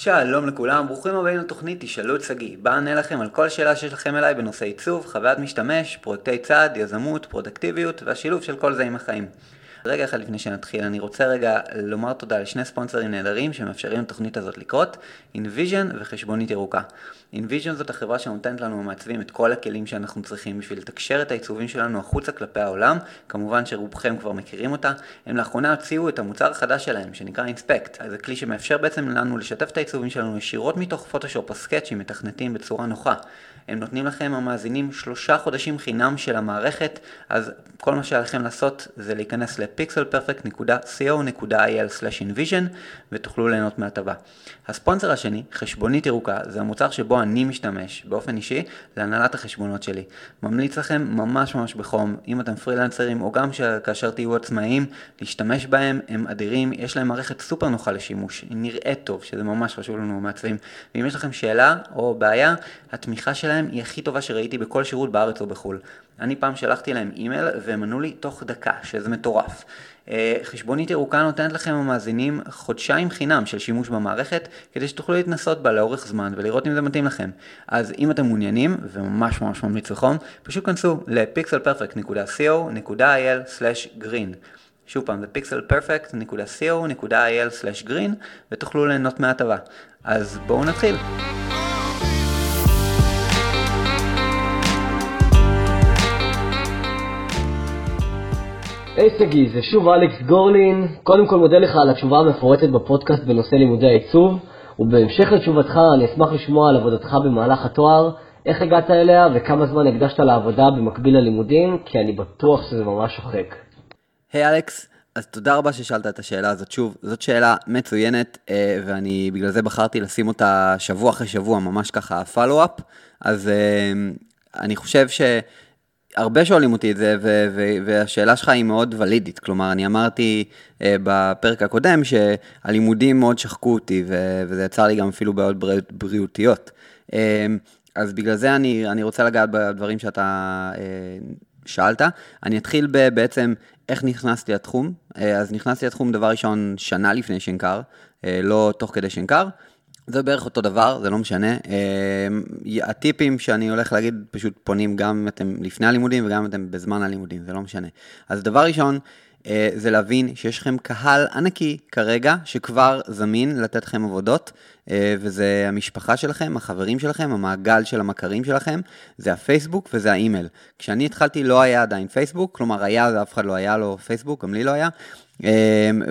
שלום לכולם, ברוכים הבאים לתוכנית תשאלו את שגיא, בה אענה לכם על כל שאלה שיש לכם אליי בנושא עיצוב, חוויית משתמש, פרויקטי צעד, יזמות, פרודקטיביות והשילוב של כל זה עם החיים. רגע אחד לפני שנתחיל, אני רוצה רגע לומר תודה לשני ספונסרים נהדרים שמאפשרים לתוכנית הזאת לקרות, InVision וחשבונית ירוקה. InVision זאת החברה שנותנת לנו המעצבים את כל הכלים שאנחנו צריכים בשביל לתקשר את העיצובים שלנו החוצה כלפי העולם, כמובן שרובכם כבר מכירים אותה. הם לאחרונה הוציאו את המוצר החדש שלהם, שנקרא Inspect. זה כלי שמאפשר בעצם לנו לשתף את העיצובים שלנו ישירות מתוך פוטושופ או סקאצ'ים מתכנתים בצורה נוחה. הם נותנים לכם המאזינים שלושה חודשים חינם של המערכת, אז כל מה שעליכם לעשות זה להיכנס ל-pixelperfect.co.il/invision ותוכלו ליהנות מהטבה. הספונסר השני, חשבונית ירוקה, זה המוצר שבו אני משתמש באופן אישי להנהלת החשבונות שלי. ממליץ לכם ממש ממש בחום, אם אתם פרילנסרים או גם כאשר תהיו עצמאיים, להשתמש בהם, הם אדירים, יש להם מערכת סופר נוחה לשימוש, היא נראית טוב, שזה ממש חשוב לנו מעצבים. ואם יש לכם שאלה או בעיה, התמיכה שלהם היא הכי טובה שראיתי בכל שירות בארץ או בחו"ל. אני פעם שלחתי להם אימייל והם ענו לי תוך דקה, שזה מטורף. אה, חשבונית ירוקה נותנת לכם המאזינים חודשיים חינם של שימוש במערכת, כדי שתוכלו להתנסות בה לאורך זמן ולראות אם זה מתאים לכם. אז אם אתם מעוניינים, וממש ממש ממליץ לחום, פשוט כנסו ל-pixelperfect.co.il/green. שוב פעם, זה pixelperfect.co.il/green ותוכלו ליהנות מההטבה. אז בואו נתחיל. היי שגיא, זה שוב אלכס גורלין. קודם כל מודה לך על התשובה המפורטת בפודקאסט בנושא לימודי העיצוב, ובהמשך לתשובתך אני אשמח לשמוע על עבודתך במהלך התואר, איך הגעת אליה וכמה זמן הקדשת לעבודה במקביל ללימודים, כי אני בטוח שזה ממש שוחק. היי אלכס, אז תודה רבה ששאלת את השאלה הזאת שוב, זאת שאלה מצוינת, אה, ואני בגלל זה בחרתי לשים אותה שבוע אחרי שבוע, ממש ככה פולו-אפ, אז אה, אני חושב ש... הרבה שואלים אותי את זה, ו- ו- והשאלה שלך היא מאוד ולידית. כלומר, אני אמרתי uh, בפרק הקודם שהלימודים מאוד שחקו אותי, ו- וזה יצר לי גם אפילו בעיות בריא- בריאותיות. Uh, אז בגלל זה אני, אני רוצה לגעת בדברים שאתה uh, שאלת. אני אתחיל בעצם איך נכנסתי לתחום. Uh, אז נכנסתי לתחום דבר ראשון שנה לפני שנקר, uh, לא תוך כדי שנקר. זה בערך אותו דבר, זה לא משנה. Uh, הטיפים שאני הולך להגיד פשוט פונים גם אם אתם לפני הלימודים וגם אם אתם בזמן הלימודים, זה לא משנה. אז דבר ראשון, uh, זה להבין שיש לכם קהל ענקי כרגע, שכבר זמין לתת לכם עבודות, uh, וזה המשפחה שלכם, החברים שלכם, המעגל של המכרים שלכם, זה הפייסבוק וזה האימייל. כשאני התחלתי לא היה עדיין פייסבוק, כלומר היה ואף אחד לא היה לו פייסבוק, גם לי לא היה,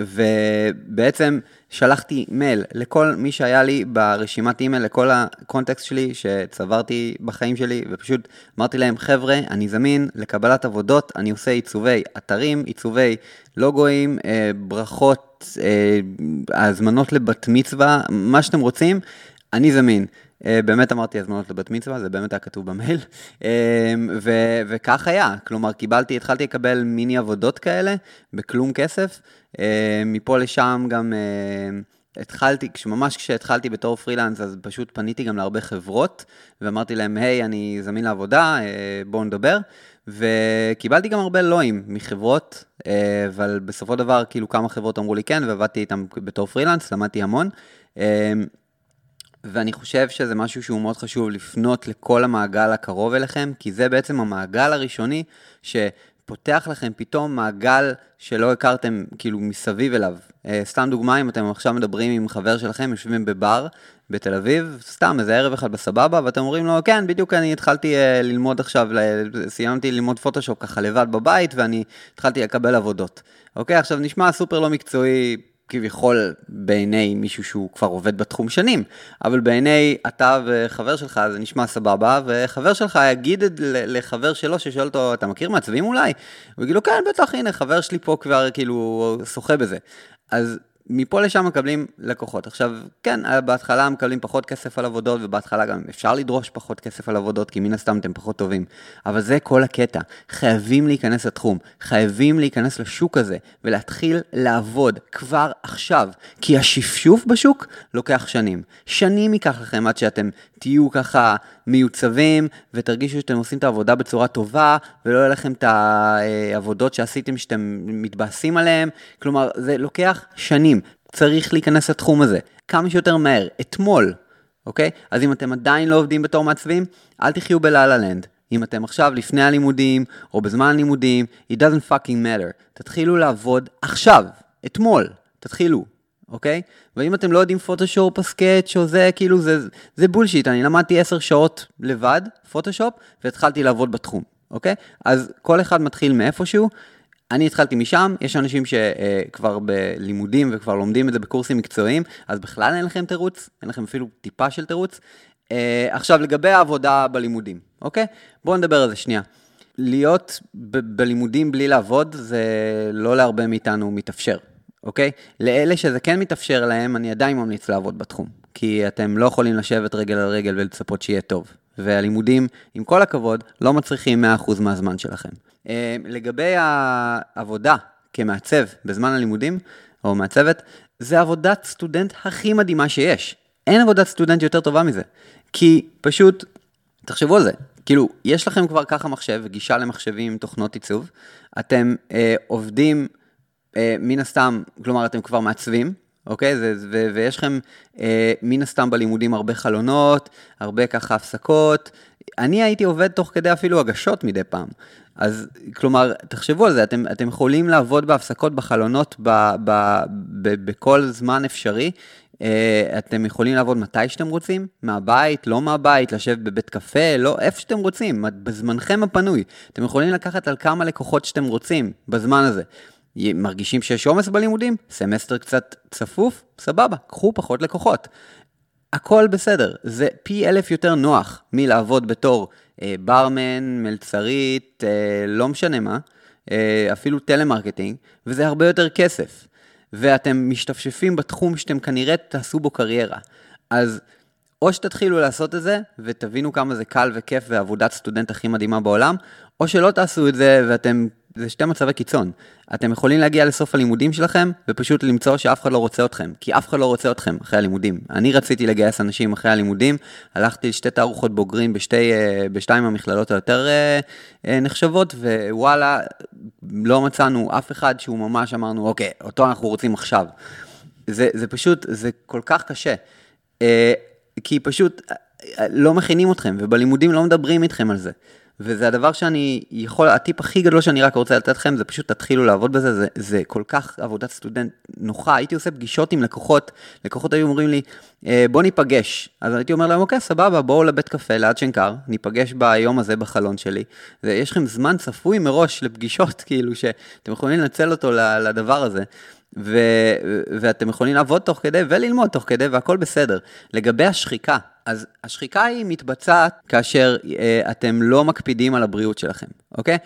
ובעצם... שלחתי מייל לכל מי שהיה לי ברשימת אימייל, לכל ה contacts שלי שצברתי בחיים שלי, ופשוט אמרתי להם, חבר'ה, אני זמין לקבלת עבודות, אני עושה עיצובי אתרים, עיצובי לוגויים, אה, ברכות, אה, הזמנות לבת מצווה, מה שאתם רוצים, אני זמין. אה, באמת אמרתי הזמנות לבת מצווה, זה באמת היה כתוב במייל, ו- וכך היה, כלומר קיבלתי, התחלתי לקבל מיני עבודות כאלה, בכלום כסף, אה, מפה לשם גם אה, התחלתי, ממש כשהתחלתי בתור פרילנס, אז פשוט פניתי גם להרבה חברות, ואמרתי להם, היי, אני זמין לעבודה, אה, בואו נדבר. וקיבלתי גם הרבה לואים מחברות, אבל בסופו של דבר, כאילו כמה חברות אמרו לי כן, ועבדתי איתם בתור פרילנס, למדתי המון. ואני חושב שזה משהו שהוא מאוד חשוב לפנות לכל המעגל הקרוב אליכם, כי זה בעצם המעגל הראשוני ש... פותח לכם פתאום מעגל שלא הכרתם כאילו מסביב אליו. אה, סתם דוגמה, אם אתם עכשיו מדברים עם חבר שלכם, יושבים בבר בתל אביב, סתם איזה ערב אחד בסבבה, ואתם אומרים לו, כן, בדיוק אני התחלתי uh, ללמוד עכשיו, סיימתי ללמוד פוטושופ ככה לבד בבית, ואני התחלתי לקבל עבודות. אוקיי, עכשיו נשמע סופר לא מקצועי כביכול בעיני מישהו שהוא כבר עובד בתחום שנים, אבל בעיני אתה וחבר שלך זה נשמע סבבה, וחבר שלך יגיד לחבר שלו ששואל אותו, אתה מכיר מעצבים אולי? הוא יגיד לו, כן, בטח, הנה, חבר שלי פה כבר כאילו שוחה בזה. אז מפה לשם מקבלים לקוחות. עכשיו, כן, בהתחלה מקבלים פחות כסף על עבודות, ובהתחלה גם אפשר לדרוש פחות כסף על עבודות, כי מן הסתם אתם פחות טובים. אבל זה כל הקטע. חייבים להיכנס לתחום, חייבים להיכנס לשוק הזה, ולהתחיל לעבוד כבר עכשיו. כי השפשוף בשוק לוקח שנים. שנים ייקח לכם עד שאתם תהיו ככה מיוצבים, ותרגישו שאתם עושים את העבודה בצורה טובה, ולא יהיה לכם את העבודות שעשיתם שאתם מתבאסים עליהן. כלומר, זה לוקח שנים. צריך להיכנס לתחום הזה, כמה שיותר מהר, אתמול, אוקיי? אז אם אתם עדיין לא עובדים בתור מעצבים, אל תחיו בלה לנד. אם אתם עכשיו לפני הלימודים, או בזמן הלימודים, it doesn't fucking matter. תתחילו לעבוד עכשיו, אתמול, תתחילו, אוקיי? ואם אתם לא יודעים פוטושופ או Sketch או זה, כאילו, זה, זה bullshit. אני למדתי 10 שעות לבד, פוטושופ, והתחלתי לעבוד בתחום, אוקיי? אז כל אחד מתחיל מאיפשהו. אני התחלתי משם, יש אנשים שכבר בלימודים וכבר לומדים את זה בקורסים מקצועיים, אז בכלל אין לכם תירוץ, אין לכם אפילו טיפה של תירוץ. אה, עכשיו, לגבי העבודה בלימודים, אוקיי? בואו נדבר על זה שנייה. להיות ב- בלימודים בלי לעבוד, זה לא להרבה מאיתנו מתאפשר, אוקיי? לאלה שזה כן מתאפשר להם, אני עדיין ממליץ לעבוד בתחום. כי אתם לא יכולים לשבת רגל על רגל ולצפות שיהיה טוב. והלימודים, עם כל הכבוד, לא מצריכים 100% מהזמן שלכם. אה, לגבי העבודה כמעצב בזמן הלימודים, או מעצבת, זה עבודת סטודנט הכי מדהימה שיש. אין עבודת סטודנט יותר טובה מזה. כי פשוט, תחשבו על זה, כאילו, יש לכם כבר ככה מחשב, גישה למחשבים, תוכנות עיצוב, אתם אה, עובדים מן הסתם, כלומר, אתם כבר מעצבים, אוקיי? זה, ו, ויש לכם אה, מן הסתם בלימודים הרבה חלונות, הרבה ככה הפסקות. אני הייתי עובד תוך כדי אפילו הגשות מדי פעם. אז כלומר, תחשבו על זה, אתם, אתם יכולים לעבוד בהפסקות בחלונות ב, ב, ב, בכל זמן אפשרי. אה, אתם יכולים לעבוד מתי שאתם רוצים, מהבית, לא מהבית, לשבת בבית קפה, לא, איפה שאתם רוצים, בזמנכם הפנוי. אתם יכולים לקחת על כמה לקוחות שאתם רוצים בזמן הזה. מרגישים שיש עומס בלימודים, סמסטר קצת צפוף, סבבה, קחו פחות לקוחות. הכל בסדר, זה פי אלף יותר נוח מלעבוד בתור אה, ברמן, מלצרית, אה, לא משנה מה, אה, אפילו טלמרקטינג, וזה הרבה יותר כסף. ואתם משתפשפים בתחום שאתם כנראה תעשו בו קריירה. אז או שתתחילו לעשות את זה, ותבינו כמה זה קל וכיף ועבודת סטודנט הכי מדהימה בעולם, או שלא תעשו את זה ואתם זה שתי מצבי קיצון. אתם יכולים להגיע לסוף הלימודים שלכם, ופשוט למצוא שאף אחד לא רוצה אתכם, כי אף אחד לא רוצה אתכם אחרי הלימודים. אני רציתי לגייס אנשים אחרי הלימודים, הלכתי לשתי תערוכות בוגרים בשתי, אה, בשתיים המכללות היותר אה, אה, נחשבות, ווואלה, לא מצאנו אף אחד שהוא ממש אמרנו, אוקיי, אותו אנחנו רוצים עכשיו. זה, זה פשוט, זה כל כך קשה. כי פשוט לא מכינים אתכם, ובלימודים לא מדברים איתכם על זה. וזה הדבר שאני יכול, הטיפ הכי גדול שאני רק רוצה לתת לכם, זה פשוט תתחילו לעבוד בזה, זה, זה כל כך עבודת סטודנט נוחה. הייתי עושה פגישות עם לקוחות, לקוחות היו אומרים לי, אה, בוא ניפגש. אז הייתי אומר להם, אוקיי, סבבה, בואו לבית קפה ליד שנקר, ניפגש ביום הזה בחלון שלי. ויש לכם זמן צפוי מראש לפגישות, כאילו, שאתם יכולים לנצל אותו לדבר הזה. ו, ואתם יכולים לעבוד תוך כדי וללמוד תוך כדי והכל בסדר. לגבי השחיקה, אז השחיקה היא מתבצעת כאשר אה, אתם לא מקפידים על הבריאות שלכם, אוקיי?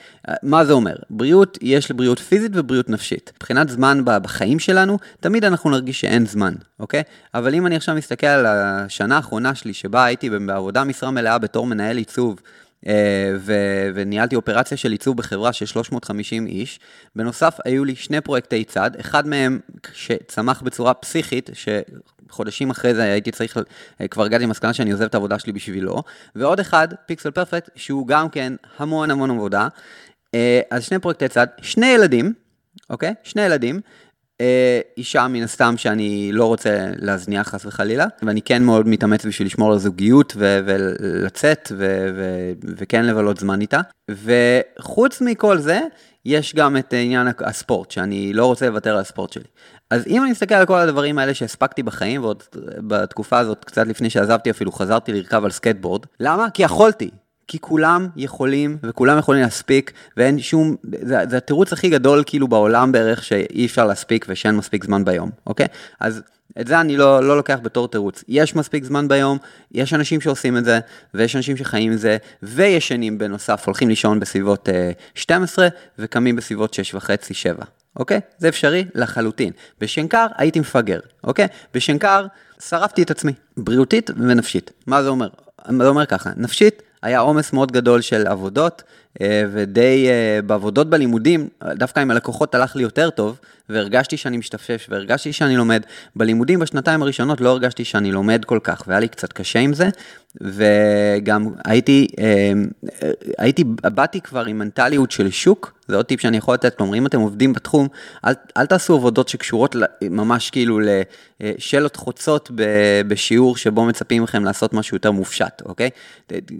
מה זה אומר? בריאות, יש לבריאות פיזית ובריאות נפשית. מבחינת זמן בחיים שלנו, תמיד אנחנו נרגיש שאין זמן, אוקיי? אבל אם אני עכשיו מסתכל על השנה האחרונה שלי, שבה הייתי בעבודה משרה מלאה בתור מנהל עיצוב, ו- וניהלתי אופרציה של עיצוב בחברה של 350 איש. בנוסף, היו לי שני פרויקטי צד, אחד מהם שצמח בצורה פסיכית, שחודשים אחרי זה הייתי צריך, אה, כבר הגעתי למסקנה שאני עוזב את העבודה שלי בשבילו, ועוד אחד, פיקסל פרפקט, שהוא גם כן המון המון עבודה. אה, אז שני פרויקטי צד, שני ילדים, אוקיי? שני ילדים, אה, אישה מן הסתם שאני לא רוצה להזניח חס וחלילה, ואני כן מאוד מתאמץ בשביל לשמור על הזוגיות ו- ולצאת ו- ו- וכן לבלות זמן איתה. וחוץ מכל זה, יש גם את עניין הספורט, שאני לא רוצה לוותר על הספורט שלי. אז אם אני מסתכל על כל הדברים האלה שהספקתי בחיים, ועוד בתקופה הזאת, קצת לפני שעזבתי אפילו, חזרתי לרכב על סקייטבורד, למה? כי יכולתי. כי כולם יכולים, וכולם יכולים להספיק, ואין שום, זה, זה התירוץ הכי גדול כאילו בעולם בערך שאי אפשר להספיק ושאין מספיק זמן ביום, אוקיי? אז את זה אני לא, לא לוקח בתור תירוץ. יש מספיק זמן ביום, יש אנשים שעושים את זה, ויש אנשים שחיים עם זה, וישנים בנוסף, הולכים לישון בסביבות uh, 12, וקמים בסביבות 6 וחצי, 7. אוקיי? זה אפשרי לחלוטין. בשנקר הייתי מפגר, אוקיי? בשנקר שרפתי את עצמי, בריאותית ונפשית. מה זה אומר? זה אומר ככה, נפשית, היה עומס מאוד גדול של עבודות, ודי אה, בעבודות בלימודים, דווקא עם הלקוחות הלך לי יותר טוב, והרגשתי שאני משתפשף, והרגשתי שאני לומד. בלימודים בשנתיים הראשונות לא הרגשתי שאני לומד כל כך, והיה לי קצת קשה עם זה, וגם הייתי, אה, הייתי, באתי כבר עם מנטליות של שוק, זה עוד טיפ שאני יכול לתת, כלומר, אם אתם עובדים בתחום, אל, אל תעשו עבודות שקשורות ממש כאילו לשאלות חוצות בשיעור שבו מצפים מכם לעשות משהו יותר מופשט, אוקיי?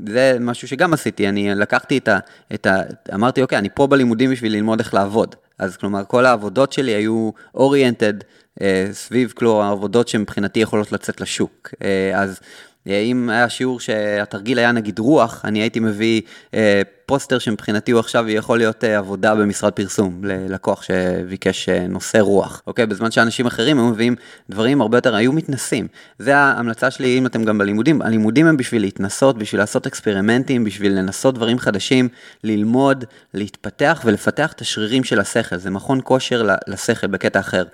זה משהו שגם עשיתי, אני לקחתי את ה... את ה אמרתי, אוקיי, אני פה בלימודים בשביל ללמוד איך לעבוד. אז כלומר, כל העבודות שלי היו אוריינטד אה, סביב, כלומר, העבודות שמבחינתי יכולות לצאת לשוק. אה, אז... אה, אם היה שיעור שהתרגיל היה נגיד רוח, אני הייתי מביא אה, פוסטר שמבחינתי הוא עכשיו יכול להיות אה, עבודה במשרד פרסום ללקוח שביקש אה, נושא רוח, אוקיי? בזמן שאנשים אחרים היו מביאים דברים הרבה יותר, היו מתנסים. זה ההמלצה שלי, אם אתם גם בלימודים, הלימודים הם בשביל להתנסות, בשביל לעשות אקספרימנטים, בשביל לנסות דברים חדשים, ללמוד, להתפתח ולפתח את השרירים של השכל, זה מכון כושר לשכל בקטע אחר.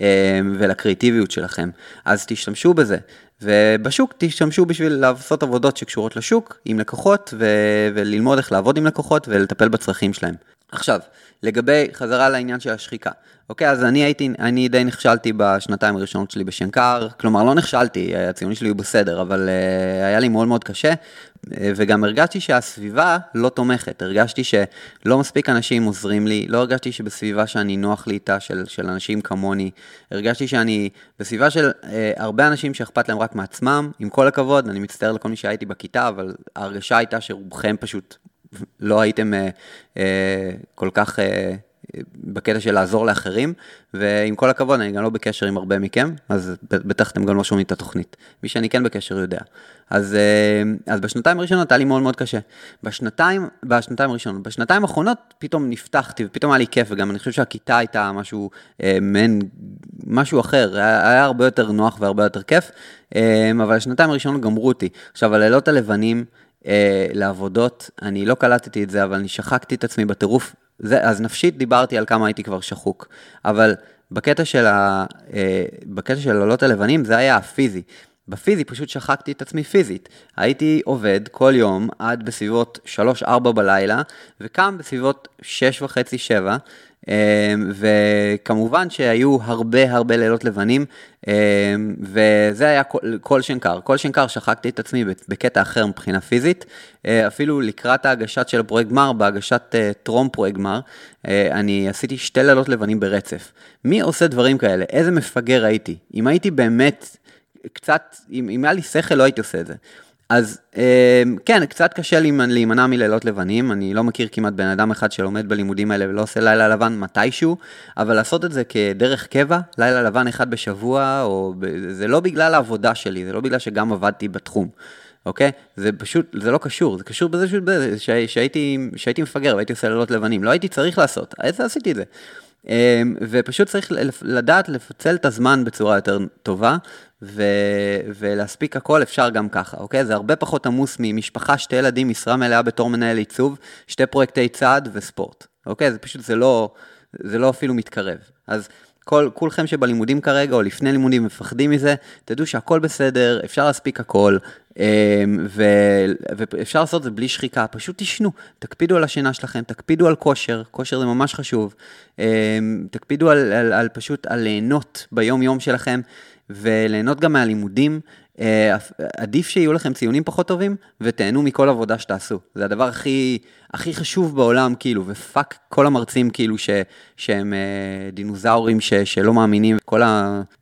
אה, ולקריאטיביות שלכם. אז תשתמשו בזה. ובשוק תשתמשו בשביל לעשות עבודות שקשורות לשוק עם לקוחות ו- וללמוד איך לעבוד עם לקוחות ולטפל בצרכים שלהם. עכשיו, לגבי חזרה לעניין של השחיקה. אוקיי, אז אני הייתי, אני די נכשלתי בשנתיים הראשונות שלי בשנקר, כלומר לא נכשלתי, הציונים שלי היו בסדר, אבל uh, היה לי מאוד מאוד קשה, וגם הרגשתי שהסביבה לא תומכת, הרגשתי שלא מספיק אנשים עוזרים לי, לא הרגשתי שבסביבה שאני נוח לי איתה, של, של אנשים כמוני, הרגשתי שאני בסביבה של uh, הרבה אנשים שאכפת להם רק מעצמם, עם כל הכבוד, אני מצטער לכל מי שהייתי בכיתה, אבל ההרגשה הייתה שרובכם פשוט לא הייתם uh, uh, כל כך... Uh, בקטע של לעזור לאחרים, ועם כל הכבוד, אני גם לא בקשר עם הרבה מכם, אז בטח אתם גם לא שומעים את התוכנית. מי שאני כן בקשר יודע. אז, אה, אז בשנתיים הראשונות היה לי מאוד מאוד קשה. בשנתיים, בשנתיים הראשונות, בשנתיים האחרונות פתאום נפתחתי, ופתאום היה לי כיף, וגם אני חושב שהכיתה הייתה משהו, אה, מעין, משהו אחר, היה, היה הרבה יותר נוח והרבה יותר כיף, אה, אבל השנתיים הראשונות גמרו אותי. עכשיו, הלילות הלבנים, לעבודות, אני לא קלטתי את זה, אבל אני שחקתי את עצמי בטירוף זה, אז נפשית דיברתי על כמה הייתי כבר שחוק, אבל בקטע של, ה, אה, בקטע של עולות הלבנים זה היה הפיזי. בפיזי פשוט שחקתי את עצמי פיזית. הייתי עובד כל יום עד בסביבות 3-4 בלילה, וקם בסביבות 6.5-7, אמ, וכמובן שהיו הרבה הרבה לילות לבנים, אמ, וזה היה כל שנקר. כל שנקר שחקתי את עצמי בקטע אחר מבחינה פיזית, אה, אפילו לקראת ההגשת של הפרויקט גמר, בהגשת אה, טרום פרויקט גמר, אה, אני עשיתי שתי לילות לבנים ברצף. מי עושה דברים כאלה? איזה מפגר הייתי? אם הייתי באמת קצת, אם, אם היה לי שכל, לא הייתי עושה את זה. אז אמ, כן, קצת קשה להימנע מלילות לבנים, אני לא מכיר כמעט בן אדם אחד שלומד בלימודים האלה ולא עושה לילה לבן מתישהו, אבל לעשות את זה כדרך קבע, לילה לבן אחד בשבוע, או... זה לא בגלל העבודה שלי, זה לא בגלל שגם עבדתי בתחום. אוקיי? זה פשוט, זה לא קשור, זה קשור בזה שהייתי, שהייתי מפגר והייתי עושה לילות לבנים, לא הייתי צריך לעשות, אז עשיתי את זה. אמ, ופשוט צריך לדעת לפצל את הזמן בצורה יותר טובה, ו- ולהספיק הכל אפשר גם ככה, אוקיי? זה הרבה פחות עמוס ממשפחה, שתי ילדים, משרה מלאה בתור מנהל עיצוב, שתי פרויקטי צעד וספורט, אוקיי? זה פשוט, זה לא, זה לא אפילו מתקרב. אז כל, כולכם שבלימודים כרגע או לפני לימודים מפחדים מזה, תדעו שהכל בסדר, אפשר להספיק הכל, אמ, ו, ואפשר לעשות את זה בלי שחיקה, פשוט תשנו, תקפידו על השינה שלכם, תקפידו על כושר, כושר זה ממש חשוב, אמ, תקפידו על, על, על פשוט על ליהנות ביום-יום שלכם. וליהנות גם מהלימודים. אה, עדיף שיהיו לכם ציונים פחות טובים, ותהנו מכל עבודה שתעשו. זה הדבר הכי, הכי חשוב בעולם, כאילו, ופאק כל המרצים, כאילו, ש, שהם אה, דינוזאורים ש, שלא מאמינים, כל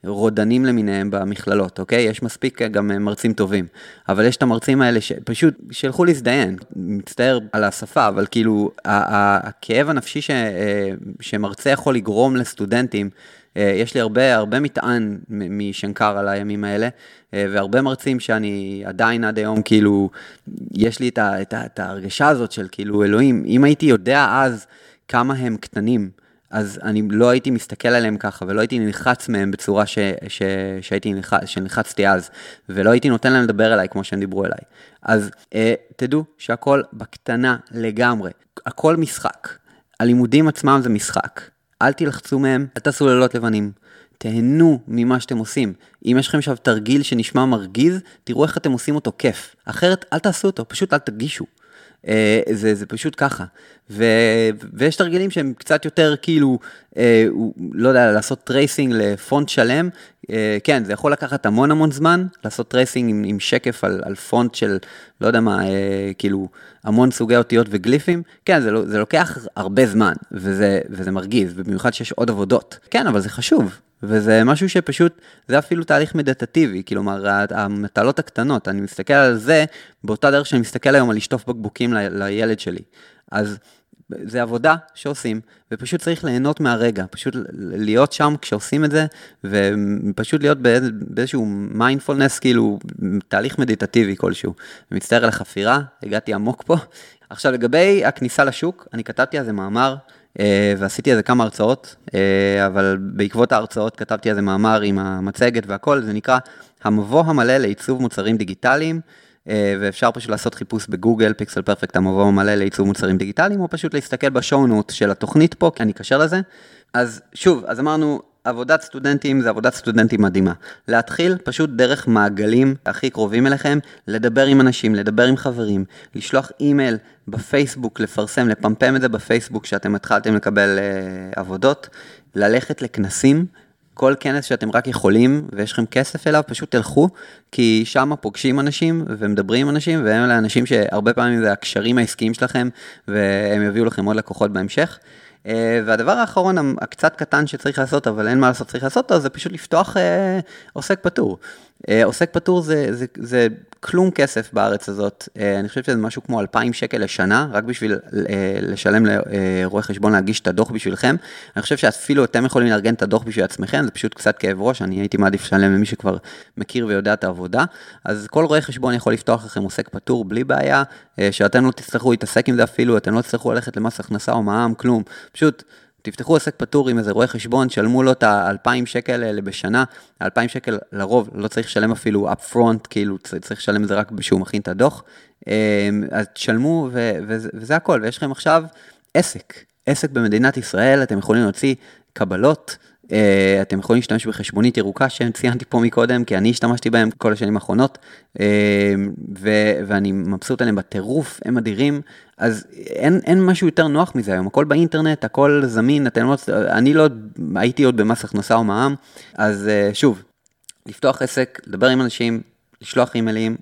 הרודנים למיניהם במכללות, אוקיי? יש מספיק גם מרצים טובים. אבל יש את המרצים האלה שפשוט, שילכו להזדיין. מצטער על השפה, אבל כאילו, הכאב הנפשי ש, אה, שמרצה יכול לגרום לסטודנטים, אה, יש לי הרבה, הרבה מטען משנקר על הימים האלה, אה, והרבה מרצים שאני עדיין עד היום, כאילו, יש לי את, ה, את, ה, את ההרגשה הזאת של כאילו, אלוהים, אם הייתי יודע אז כמה הם קטנים, אז אני לא הייתי מסתכל עליהם ככה, ולא הייתי נלחץ מהם בצורה ש, ש, שהייתי נלחץ, שנלחצתי אז, ולא הייתי נותן להם לדבר אליי כמו שהם דיברו אליי. אז אה, תדעו שהכל בקטנה לגמרי, הכל משחק. הלימודים עצמם זה משחק. אל תלחצו מהם, אל תעשו לילות לבנים. תהנו ממה שאתם עושים. אם יש לכם עכשיו תרגיל שנשמע מרגיז, תראו איך אתם עושים אותו כיף. אחרת, אל תעשו אותו, פשוט אל תגישו. אה, זה, זה פשוט ככה. ו, ויש תרגילים שהם קצת יותר כאילו, אה, לא יודע, לעשות tracing לפונט שלם. אה, כן, זה יכול לקחת המון המון זמן, לעשות tracing עם, עם שקף על, על פונט של, לא יודע מה, אה, כאילו, המון סוגי אותיות וגליפים. כן, זה, לא, זה לוקח הרבה זמן, וזה, וזה מרגיז, במיוחד שיש עוד עבודות. כן, אבל זה חשוב. וזה משהו שפשוט, זה אפילו תהליך מדיטטיבי, כלומר, המטלות הקטנות, אני מסתכל על זה באותה דרך שאני מסתכל היום על לשטוף בקבוקים ל, לילד שלי. אז זה עבודה שעושים, ופשוט צריך ליהנות מהרגע, פשוט להיות שם כשעושים את זה, ופשוט להיות באיזשהו מיינדפולנס, כאילו, תהליך מדיטטיבי כלשהו. מצטער על החפירה, הגעתי עמוק פה. עכשיו, לגבי הכניסה לשוק, אני כתבתי על זה מאמר, ועשיתי על זה כמה הרצאות, אה, אבל בעקבות ההרצאות כתבתי על זה מאמר עם המצגת והכל, זה נקרא המבוא המלא לעיצוב מוצרים דיגיטליים. אה, ואפשר פשוט לעשות חיפוש בגוגל, פיקסל פרפקט המבוא המלא לעיצוב מוצרים דיגיטליים, או פשוט להסתכל ב show notes של התוכנית פה, כי אני אקשר לזה. אז שוב, אז אמרנו, עבודת סטודנטים זה עבודת סטודנטים מדהימה. להתחיל פשוט דרך מעגלים הכי קרובים אליכם, לדבר עם אנשים, לדבר עם חברים, לשלוח אימייל בפייסבוק, לפרסם, לפמפם את זה בפייסבוק שאתם התחלתם לקבל uh, עבודות, ללכת לכנסים. כל כנס שאתם רק יכולים ויש לכם כסף אליו, פשוט תלכו, כי שם פוגשים אנשים ומדברים עם אנשים, והם אלה אנשים שהרבה פעמים זה הקשרים העסקיים שלכם, והם יביאו לכם עוד לקוחות בהמשך. אה, והדבר האחרון, הקצת קטן שצריך לעשות, אבל אין מה לעשות, צריך לעשות אותו, זה פשוט לפתוח אה, עוסק פטור. אה, עוסק פטור זה, זה, זה כלום כסף בארץ הזאת, אה, אני חושב שזה משהו כמו 2,000 שקל לשנה, רק בשביל אה, לשלם לרואה חשבון להגיש את הדוח בשבילכם. אני חושב שאפילו אתם יכולים לארגן את הדוח בשביל עצמכם, זה פשוט קצת כאב ראש, אני הייתי מעדיף לשלם למי שכבר מכיר ויודע את העבודה. אז כל רואה חשבון יכול לפתוח לכם עוסק פטור בלי בעיה, שאתם לא תצטרכו להתעסק עם זה אפילו, אתם לא תצטרכו ללכת למס הכנסה או מע"מ, כלום. פשוט תפתחו עסק פטור עם איזה רואה חשבון, שלמו לו את ה-2,000 שקל האלה בשנה, ה-2,000 שקל לרוב לא צריך לשלם אפילו up front, כאילו צריך לשלם את זה רק כשהוא מכין את הדוח, אמ, אז תשלמו ו- וזה, וזה הכל, ויש לכם עכשיו עסק, עסק במדינת ישראל, אתם יכולים להוציא קבלות, אתם יכולים להשתמש בחשבונית ירוקה שציינתי פה מקודם, כי אני השתמשתי בהם כל השנים האחרונות, אה, ו- ואני מבסוט עליהם בטירוף, הם אדירים, אז אין, אין משהו יותר נוח מזה היום, הכל באינטרנט, הכל זמין, אתם לא, אני לא הייתי עוד במס הכנסה או מע"מ, אז אה, שוב, לפתוח עסק, לדבר עם אנשים, לשלוח אימיילים,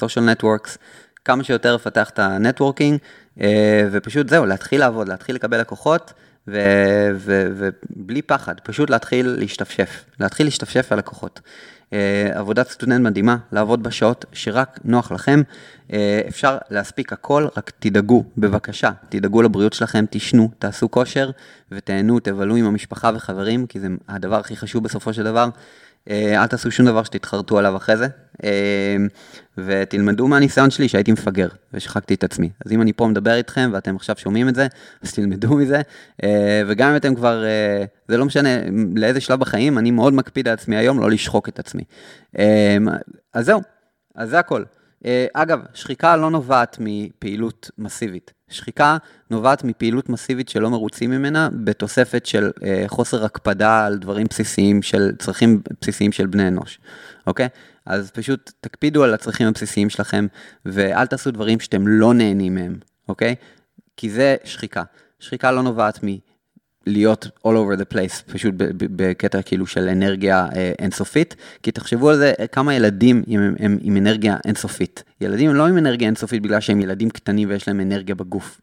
social networks, כמה שיותר לפתח את ה networking, ופשוט זהו, להתחיל לעבוד, להתחיל לקבל לקוחות. ובלי פחד, פשוט להתחיל להשתפשף, להתחיל להשתפשף על לקוחות. אה, עבודת סטודנט מדהימה, לעבוד בשעות שרק נוח לכם. אה, אפשר להספיק הכל, רק תדאגו, בבקשה, תדאגו לבריאות שלכם, תשנו, תעשו כושר ותהנו, תבלו עם המשפחה וחברים, כי זה הדבר הכי חשוב בסופו של דבר. אה, אל תעשו שום דבר שתתחרטו עליו אחרי זה, אה, ותלמדו מהניסיון שלי שהייתי מפגר ושחקתי את עצמי. אז אם אני פה מדבר איתכם ואתם עכשיו שומעים את זה, אז תלמדו מזה, אה, וגם אם אתם כבר, זה לא משנה לאיזה שלב בחיים, אני מאוד מקפיד על עצמי היום לא לשחוק את עצמי. אז זהו, אז זה הכל. אגב, שחיקה לא נובעת מפעילות מסיבית. שחיקה נובעת מפעילות מסיבית שלא מרוצים ממנה, בתוספת של אה, חוסר הקפדה על דברים בסיסיים של, צרכים בסיסיים של בני אנוש, אוקיי? אז פשוט תקפידו על הצרכים הבסיסיים שלכם, ואל תעשו דברים שאתם לא נהנים מהם, אוקיי? כי זה שחיקה. שחיקה לא נובעת להיות all over the place, פשוט בקטע כאילו של אנרגיה אה, אינסופית, כי תחשבו על זה, כמה ילדים הם, הם עם אנרגיה אינסופית. ילדים הם לא עם אנרגיה אינסופית בגלל שהם ילדים קטנים ויש להם אנרגיה בגוף.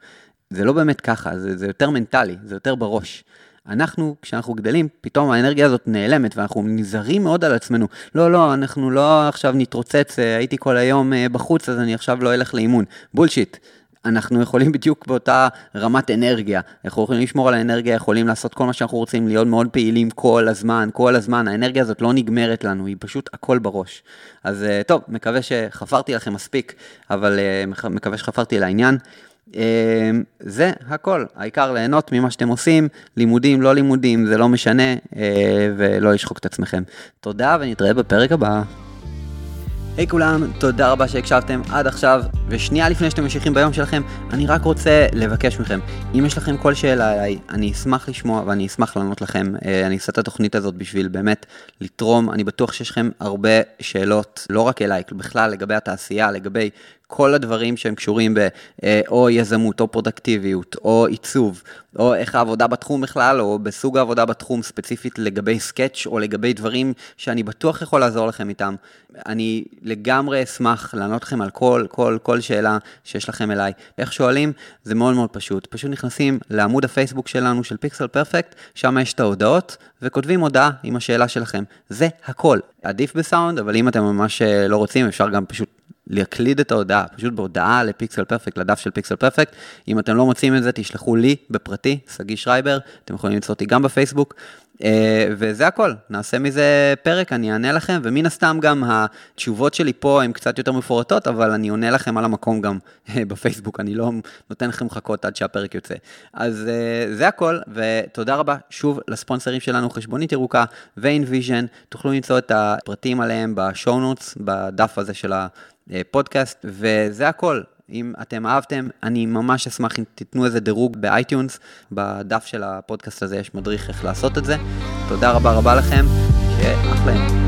זה לא באמת ככה, זה, זה יותר מנטלי, זה יותר בראש. אנחנו, כשאנחנו גדלים, פתאום האנרגיה הזאת נעלמת ואנחנו נזהרים מאוד על עצמנו. לא, לא, אנחנו לא עכשיו נתרוצץ, אה, הייתי כל היום אה, בחוץ, אז אני עכשיו לא אלך לאימון. בולשיט. אנחנו יכולים בדיוק באותה רמת אנרגיה. אנחנו יכולים לשמור על האנרגיה, יכולים לעשות כל מה שאנחנו רוצים, להיות מאוד פעילים כל הזמן, כל הזמן. האנרגיה הזאת לא נגמרת לנו, היא פשוט הכל בראש. אז אה, טוב, מקווה שחפרתי לכם מספיק, אבל אה, מקווה שחפרתי לעניין. אה, זה הכל, העיקר ליהנות ממה שאתם עושים, לימודים, לא לימודים, זה לא משנה, ולא לשחוק את עצמכם. תודה ונתראה בפרק הבא. היי hey כולם, תודה רבה שהקשבתם עד עכשיו, ושנייה לפני שאתם ממשיכים ביום שלכם, אני רק רוצה לבקש מכם, אם יש לכם כל שאלה עליי, אני אשמח לשמוע ואני אשמח לענות לכם. אה, אני אעשה את התוכנית הזאת בשביל באמת לתרום, אני בטוח שיש לכם הרבה שאלות, לא רק אליי, בכלל לגבי התעשייה, לגבי כל הדברים שהם קשורים ב... אה, או יזמות, או פרודקטיביות, או עיצוב, או איך העבודה בתחום בכלל, או בסוג העבודה בתחום ספציפית לגבי סקאץ', או לגבי דברים שאני בטוח יכול לעזור לכם איתם. אני לגמרי אשמח לענות לכם על כל, כל, כל שאלה שיש לכם אליי. איך שואלים? זה מאוד מאוד פשוט. פשוט נכנסים לעמוד הפייסבוק שלנו של פיקסל פרפקט, שם יש את ההודעות, וכותבים הודעה עם השאלה שלכם. זה הכל. עדיף בסאונד, אבל אם אתם ממש אה, לא רוצים, אפשר גם פשוט להקליד את ההודעה, פשוט בהודעה לפיקסל פרפקט, לדף של פיקסל פרפקט. אם אתם לא מוצאים את זה, תשלחו לי בפרטי, שגיא שרייבר, אתם יכולים למצוא אותי גם בפייסבוק. אה, וזה הכל, נעשה מזה פרק, אני אענה לכם, ומן הסתם גם התשובות שלי פה הן קצת יותר מפורטות, אבל אני עונה לכם על המקום גם אה, בפייסבוק, אני לא נותן לכם לחכות עד שהפרק יוצא. אז אה, זה הכל, ותודה רבה שוב לספונסרים שלנו, חשבונית ירוקה ו-InVision, תוכלו למצוא את הפרטים עליהם ב show notes, בדף הזה של הפודקאסט, וזה הכל. אם אתם אהבתם, אני ממש אשמח אם תיתנו איזה דירוג ב iTunes, בדף של הפודקאסט הזה יש מדריך איך לעשות את זה. תודה רבה רבה לכם, שיהיה אחלה.